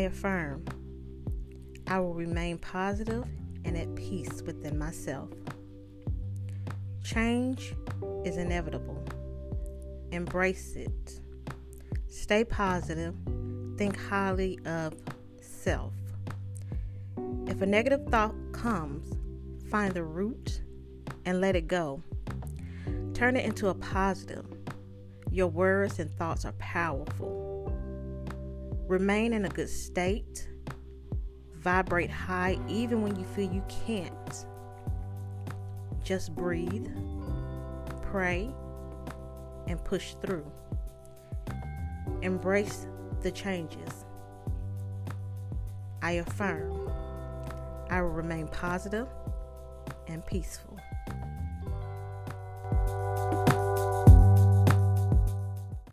affirm I will remain positive and at peace within myself. Change is inevitable. Embrace it. Stay positive. Think highly of self. If a negative thought comes, find the root and let it go. Turn it into a positive. Your words and thoughts are powerful. Remain in a good state. Vibrate high even when you feel you can't. Just breathe, pray, and push through. Embrace the changes. I affirm I will remain positive and peaceful.